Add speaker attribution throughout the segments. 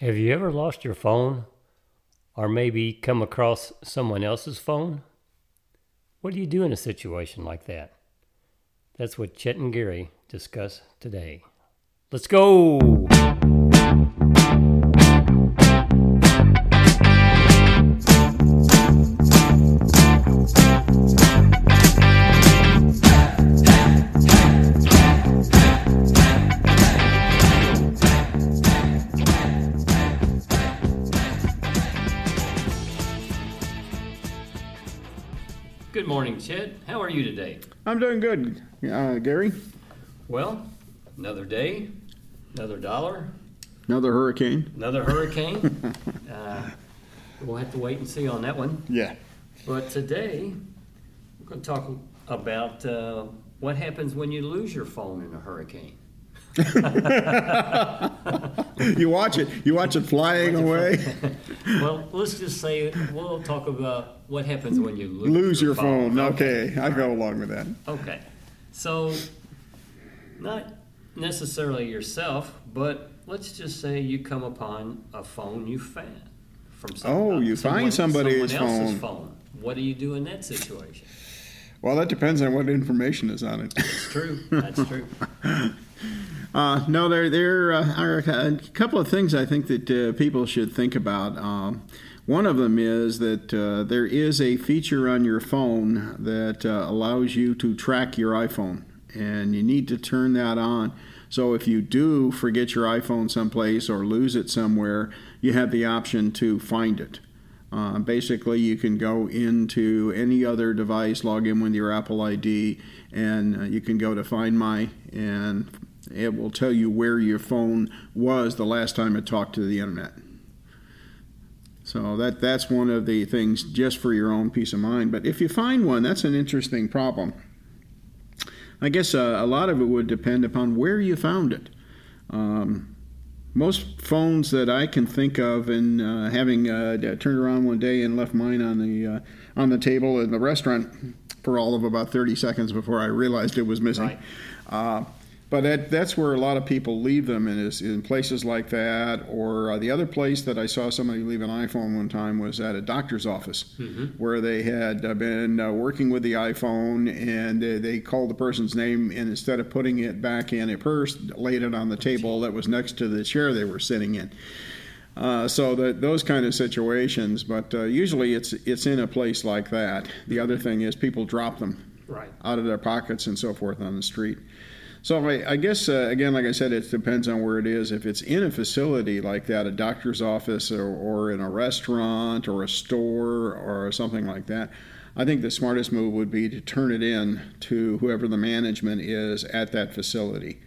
Speaker 1: Have you ever lost your phone or maybe come across someone else's phone? What do you do in a situation like that? That's what Chet and Gary discuss today. Let's go! Morning, Chet. How are you today?
Speaker 2: I'm doing good, uh, Gary.
Speaker 1: Well, another day, another dollar,
Speaker 2: Another hurricane.
Speaker 1: another hurricane. uh, we'll have to wait and see on that one.
Speaker 2: Yeah.
Speaker 1: But today, we're going to talk about uh, what happens when you lose your phone in a hurricane.
Speaker 2: You watch it. You watch it flying away.
Speaker 1: Well, let's just say we'll talk about what happens when you lose,
Speaker 2: Lose your phone. Okay, I go along with that.
Speaker 1: Okay. So, not necessarily yourself, but let's just say you come upon a phone you found from some,
Speaker 2: Oh, you find somebody's
Speaker 1: someone else's
Speaker 2: phone.
Speaker 1: phone. What do you do in that situation?
Speaker 2: Well, that depends on what information is on it.
Speaker 1: It's true. That's true.
Speaker 2: Uh, no, there there uh, are a couple of things I think that uh, people should think about. Um, one of them is that uh, there is a feature on your phone that uh, allows you to track your iPhone, and you need to turn that on. So if you do forget your iPhone someplace or lose it somewhere, you have the option to find it. Uh, basically, you can go into any other device, log in with your Apple ID, and uh, you can go to Find My, and it will tell you where your phone was the last time it talked to the internet. So that that's one of the things just for your own peace of mind. But if you find one, that's an interesting problem. I guess uh, a lot of it would depend upon where you found it. Um, most phones that I can think of, and uh, having uh, turned around one day and left mine on the uh, on the table in the restaurant for all of about 30 seconds before I realized it was missing.
Speaker 1: Right.
Speaker 2: But that, that's where a lot of people leave them, and is in places like that. Or uh, the other place that I saw somebody leave an iPhone one time was at a doctor's office, where they had uh, been uh, working with the iPhone, and uh, they called the person's name, and instead of putting it back in a purse, laid it on the table that was next to the chair they were sitting in. Uh, so that those kind of situations, but uh, usually it's it's in a place like that. The other thing is people drop them
Speaker 1: Right.
Speaker 2: out of their pockets and so forth on the street. So I, I guess uh, again, like I said, it depends on where it is. If it's in a facility like that, a doctor's office, or, or in a restaurant, or a store, or something like that, I think the smartest move would be to turn it in to whoever the management is at that facility.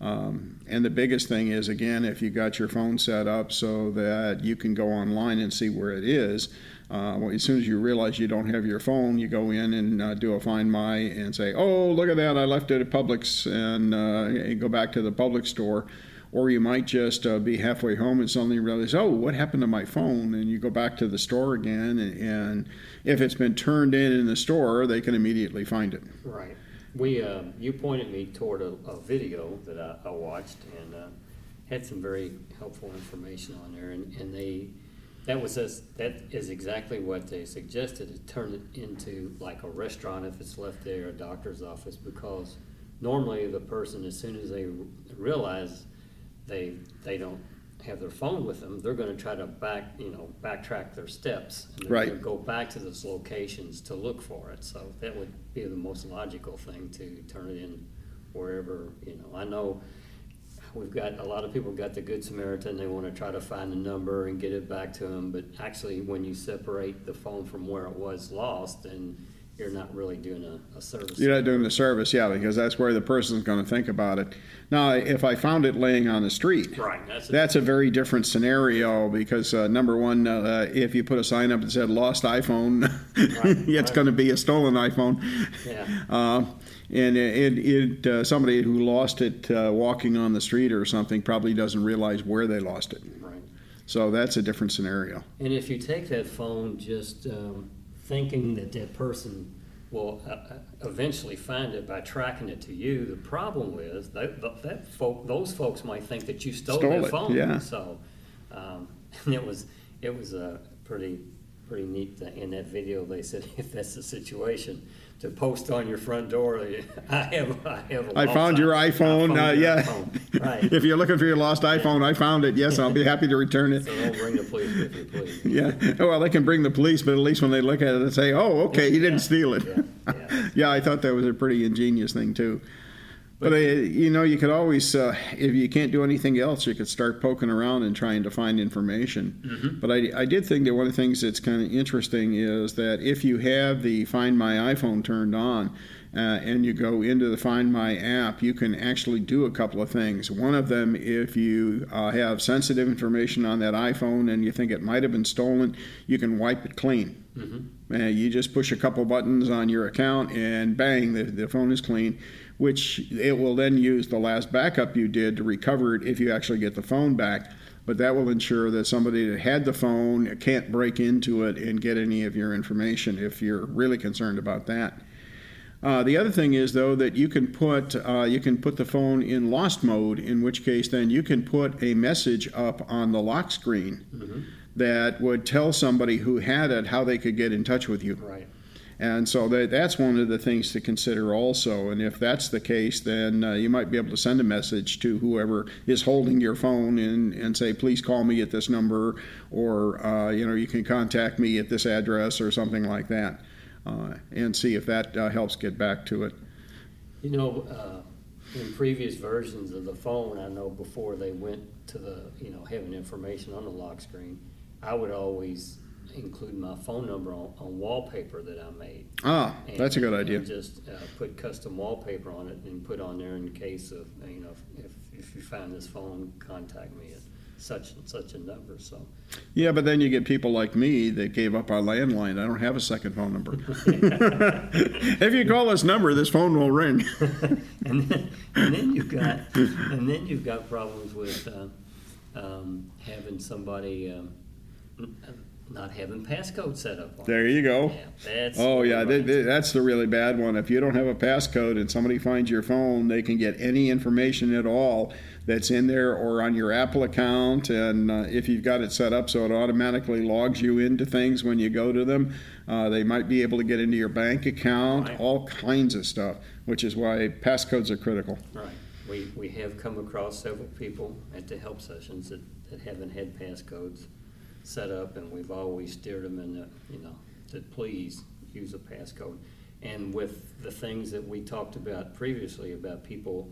Speaker 2: Um, and the biggest thing is, again, if you got your phone set up so that you can go online and see where it is, uh, well, as soon as you realize you don't have your phone, you go in and uh, do a Find My and say, "Oh, look at that! I left it at Publix," and uh, go back to the Publix store. Or you might just uh, be halfway home and suddenly realize, "Oh, what happened to my phone?" And you go back to the store again, and, and if it's been turned in in the store, they can immediately find it.
Speaker 1: Right. We, uh, you pointed me toward a, a video that I, I watched and uh, had some very helpful information on there, and, and they, that was us, that is exactly what they suggested, is turn it into like a restaurant if it's left there, a doctor's office, because normally the person, as soon as they realize they, they don't have their phone with them, they're gonna try to back, you know, backtrack their steps. and they're
Speaker 2: Right.
Speaker 1: Go back to those locations to look for it, so that would be the most logical thing to turn it in wherever, you know, I know we've got, a lot of people got the Good Samaritan, they wanna try to find the number and get it back to them, but actually, when you separate the phone from where it was lost, then you're not really doing a, a service.
Speaker 2: You're not doing the service, yeah, because that's where the person's going to think about it. Now, if I found it laying on the street,
Speaker 1: Right, that's, a-
Speaker 2: that's a very different scenario because uh, number one, uh, if you put a sign up that said "lost iPhone," it's
Speaker 1: right.
Speaker 2: going to be a stolen iPhone.
Speaker 1: yeah,
Speaker 2: Uh, and it, it uh, somebody who lost it uh, walking on the street or something probably doesn't realize where they lost it.
Speaker 1: right.
Speaker 2: So that's a different scenario.
Speaker 1: And if you take that phone just um, thinking that that person will uh, uh, eventually find it by tracking it to you, the problem is that, that folk, those folks might think that you stole,
Speaker 2: Stole
Speaker 1: their
Speaker 2: it,
Speaker 1: phone.
Speaker 2: yeah.
Speaker 1: So Um, it was it was a pretty pretty neat. Thing. In that video, they said if that's the situation, to post on your front door, I have I have. A
Speaker 2: I found your iPhone. Uh,
Speaker 1: your
Speaker 2: yeah.
Speaker 1: iPhone. Right.
Speaker 2: if you're looking for your lost iPhone, I found it. Yes, I'll be happy to return it.
Speaker 1: so don't bring the police with you, please.
Speaker 2: Yeah. Oh, Well, they can bring the police, but at least when they look at it, they say, "Oh, okay, he didn't
Speaker 1: Yeah.
Speaker 2: steal it."
Speaker 1: Yeah, yeah.
Speaker 2: Yeah, I thought that was a pretty ingenious thing too. But uh, you know, you could always, uh, if you can't do anything else, you could start poking around and trying to find information.
Speaker 1: Mm-hmm.
Speaker 2: But I, I did think that one of the things that's kind of interesting is that if you have the Find My iPhone turned on, uh, and you go into the Find My app, you can actually do a couple of things. One of them, if you uh, have sensitive information on that iPhone and you think it might have been stolen, you can wipe it clean.
Speaker 1: Mm-hmm.
Speaker 2: Uh, you just push a couple buttons on your account and bang, the, the phone is clean, which it will then use the last backup you did to recover it if you actually get the phone back. But that will ensure that somebody that had the phone can't break into it and get any of your information if you're really concerned about that. Uh, the other thing is though that you can put uh, you can put the phone in lost mode, in which case then you can put a message up on the lock screen that would tell somebody who had it how they could get in touch with you.
Speaker 1: Right.
Speaker 2: And so that, that's one of the things to consider also. And if that's the case, then uh, you might be able to send a message to whoever is holding your phone and, and say, please call me at this number, or uh, you know, you can contact me at this address or something like that, uh, and see if that uh, helps get back to it.
Speaker 1: You know, uh, in previous versions of the phone, I know before they went to the, you know, having information on the lock screen, I would always include my phone number on, on wallpaper that I made.
Speaker 2: Ah, that's a good idea.
Speaker 1: And just uh, put custom wallpaper on it and put on there in case of, you know, if, if you find this phone, contact me at such and such a number, so.
Speaker 2: Yeah, but then you get people like me that gave up our landline. I don't have a second phone number. if you call this number, this phone will ring.
Speaker 1: And then, and then you've got, and then you've got problems with, uh, um, having somebody, um, not having passcode set up on.
Speaker 2: There you go.
Speaker 1: Yeah.
Speaker 2: Oh yeah,
Speaker 1: right.
Speaker 2: th- th- that's the really bad one. If you don't have a passcode and somebody finds your phone, they can get any information at all that's in there or on your Apple account. And uh, if you've got it set up so it automatically logs you into things when you go to them, uh, they might be able to get into your bank account,
Speaker 1: Right.
Speaker 2: all kinds of stuff. Which is why passcodes are critical.
Speaker 1: Right. We, we have come across several people at the help sessions that, that haven't had passcodes set up, and we've always steered them in the, you know, that please use a passcode. And with the things that we talked about previously about people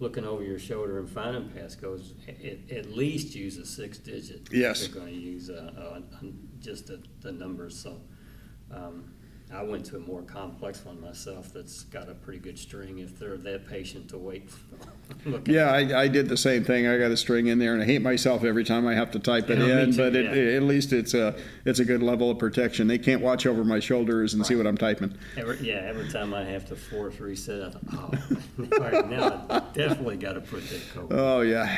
Speaker 1: looking over your shoulder and finding passcodes, at, at least use a six digit.
Speaker 2: Yes.
Speaker 1: They're gonna use, uh, uh, just the, the numbers, so, um, I went to a more complex one myself that's got a pretty good string if they're that patient to wait. look
Speaker 2: Yeah,
Speaker 1: it.
Speaker 2: I, I did the same thing. I got a string in there, and I hate myself every time I have to type it
Speaker 1: Yeah,
Speaker 2: in.
Speaker 1: too,
Speaker 2: but it,
Speaker 1: yeah.
Speaker 2: at least it's a it's a good level of protection. They can't watch over my shoulders and see what I'm typing.
Speaker 1: Every, yeah, every time I have to force reset, I thought, oh, all right, now I definitely got to put that code.
Speaker 2: Oh yeah.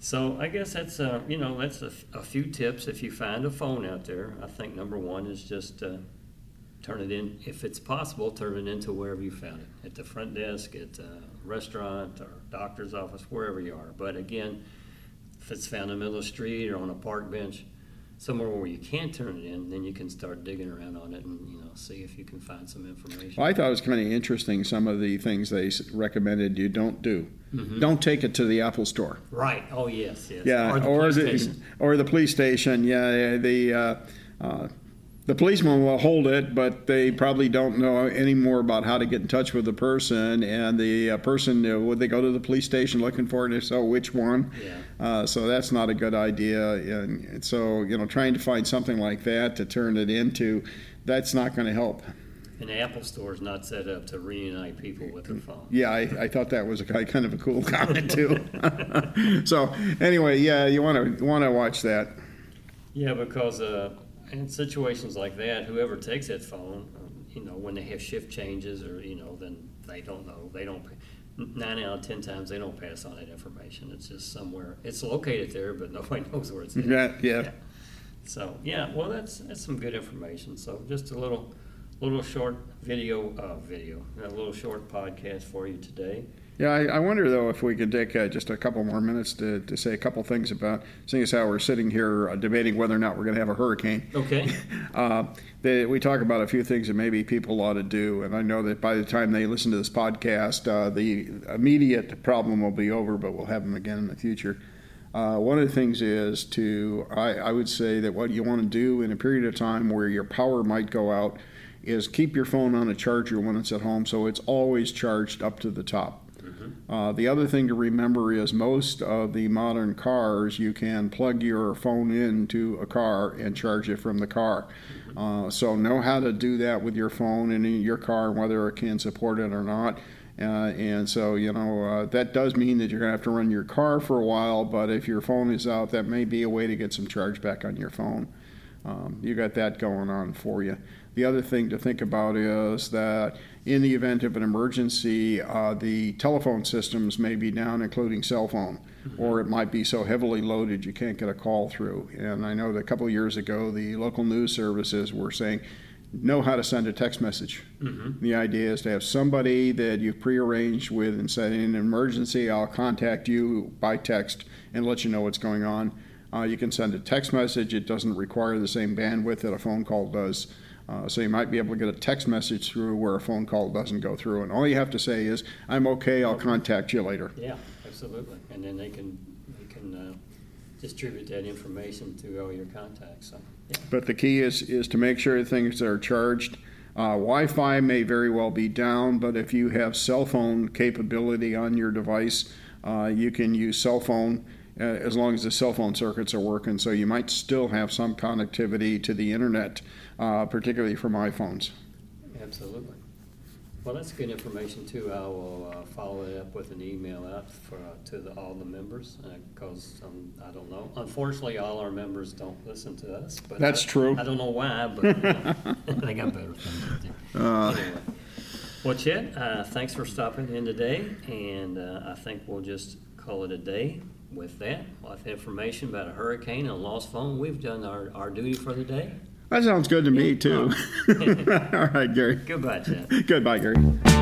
Speaker 1: So I guess that's, uh, you know, that's a, f- a few tips. If you find a phone out there, I think number one is just, uh, turn it in, if it's possible, turn it into wherever you found it. At the front desk, at a restaurant, or doctor's office, wherever you are. But again, if it's found in the middle of the street or on a park bench, somewhere where you can't turn it in, then you can start digging around on it and, you know, see if you can find some information.
Speaker 2: Well, I thought it was kind of interesting some of the things they recommended you don't do.
Speaker 1: Mhm.
Speaker 2: Don't take it to the Apple Store.
Speaker 1: Right, oh, yes, yes.
Speaker 2: Yeah,
Speaker 1: Or the police
Speaker 2: the
Speaker 1: station.
Speaker 2: or the police station. Yeah, the uh, uh, the policeman will hold it, but they probably don't know any more about how to get in touch with the person. And the uh, person uh, would they go to the police station looking for it? If so, which one?
Speaker 1: Yeah.
Speaker 2: Uh, so that's not a good idea. And so you know, trying to find something like that to turn it into, that's not going to help.
Speaker 1: And the Apple Store is not set up to reunite people with their phone.
Speaker 2: Yeah, I, I thought that was a kind of a cool comment too. so anyway, yeah, you want to want to watch that.
Speaker 1: Yeah, because uh, in situations like that, whoever takes that phone, you know, when they have shift changes or, you know, then they don't know. They don't, nine out of 10 times, they don't pass on that information. It's just somewhere, it's located there, but nobody knows where it's at.
Speaker 2: Yeah, yeah.
Speaker 1: So, yeah, well, that's, that's some good information. So just a little, little short video, uh, video, a little short podcast for you today.
Speaker 2: Yeah, I, I wonder though if we could take uh, just a couple more minutes to, to say a couple things about, seeing as how we're sitting here uh, debating whether or not we're going to have a hurricane.
Speaker 1: Okay.
Speaker 2: Uh, they, we talk about a few things that maybe people ought to do, and I know that by the time they listen to this podcast, uh, the immediate problem will be over, but we'll have them again in the future. Uh, one of the things is to, I, I would say that what you want to do in a period of time where your power might go out is keep your phone on a charger when it's at home so it's always charged up to the top. Uh, the other thing to remember is most of the modern cars, you can plug your phone into a car and charge it from the car. Uh, so know how to do that with your phone in your car, whether it can support it or not. Uh, and so, you know, uh, that does mean that you're going to have to run your car for a while, but if your phone is out, that may be a way to get some charge back on your phone. Um, you got that going on for you. The other thing to think about is that in the event of an emergency, uh, the telephone systems may be down, including cell phone, or it might be so heavily loaded you can't get a call through. And I know that a couple of years ago, the local news services were saying, know how to send a text message.
Speaker 1: Mm-hmm.
Speaker 2: The idea is to have somebody that you've prearranged with and say, in an emergency, I'll contact you by text and let you know what's going on. Uh, you can send a text message. It doesn't require the same bandwidth that a phone call does. Uh, so you might be able to get a text message through where a phone call doesn't go through. And all you have to say is, I'm okay, I'll contact you later.
Speaker 1: Yeah, absolutely. And then they can, they can uh, distribute that information to all your contacts, so, yeah.
Speaker 2: But the key is, is to make sure things are charged. Uh, Wi-Fi may very well be down, but if you have cell phone capability on your device, uh, you can use cell phone uh, as long as the cell phone circuits are working. So you might still have some connectivity to the internet, uh, particularly from iPhones.
Speaker 1: Absolutely. Well, that's good information too. I will uh, follow it up with an email out for, uh, to the, all the members, because, um, I don't know, unfortunately, all our members don't listen to us, but.
Speaker 2: That's
Speaker 1: I-
Speaker 2: true.
Speaker 1: I don't know why, but you know, they got better things to do.
Speaker 2: Uh,
Speaker 1: Anyway. Well, Chet, uh, thanks for stopping in today, and uh, I think we'll just call it a day with that. With information about a hurricane and a lost phone, we've done our, our duty for the day.
Speaker 2: That sounds good to me, too. All right, Gary.
Speaker 1: Goodbye, Chet.
Speaker 2: Goodbye, Gary.